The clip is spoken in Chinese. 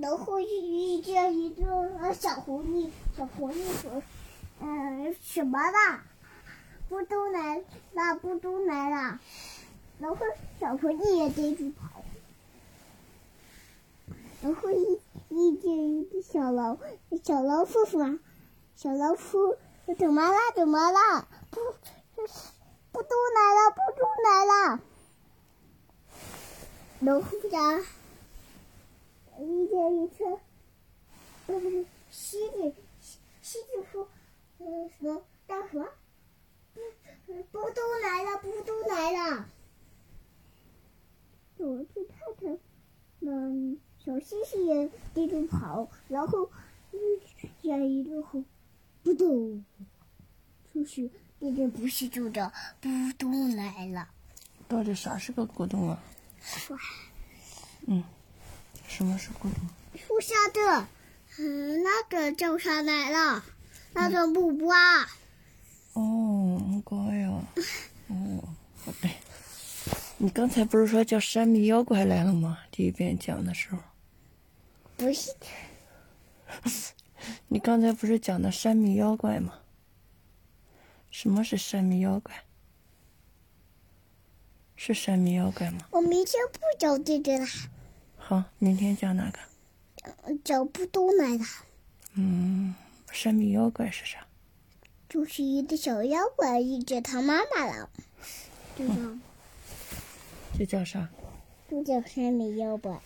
然后遇遇见一个小狐狸，小狐狸说：“嗯、什么啦？不都来了，不都来了。”然后小狐狸也追着跑，然后一遇见一个小老小老虎嘛，小老鼠说怎么了？怎么了？不不都来了，不都来了。然后呀，遇见一只呃狮子，狮子说，呃什么大河？不 不都来了，不都来了。我去看看，嗯，小星星也跟着跑，然后遇见一个猴，不咚，就是那个不是住着，不咚来了。到底啥是个咕咚啊？嗯，什么是咕咚？树下的，嗯，那个叫啥来了？那个木瓜。哦，木瓜呀。哦，好的。你刚才不是说叫山迷妖怪来了吗？第一遍讲的时候，不是，你刚才不是讲的山迷妖怪吗？什么是山迷妖怪？是山迷妖怪吗？我明天不讲这个了，好，明天讲哪个？讲不咚来了，嗯，山里妖怪是啥？就是一个小妖怪遇见他妈妈了，就叫 这叫啥？就叫山里妖怪。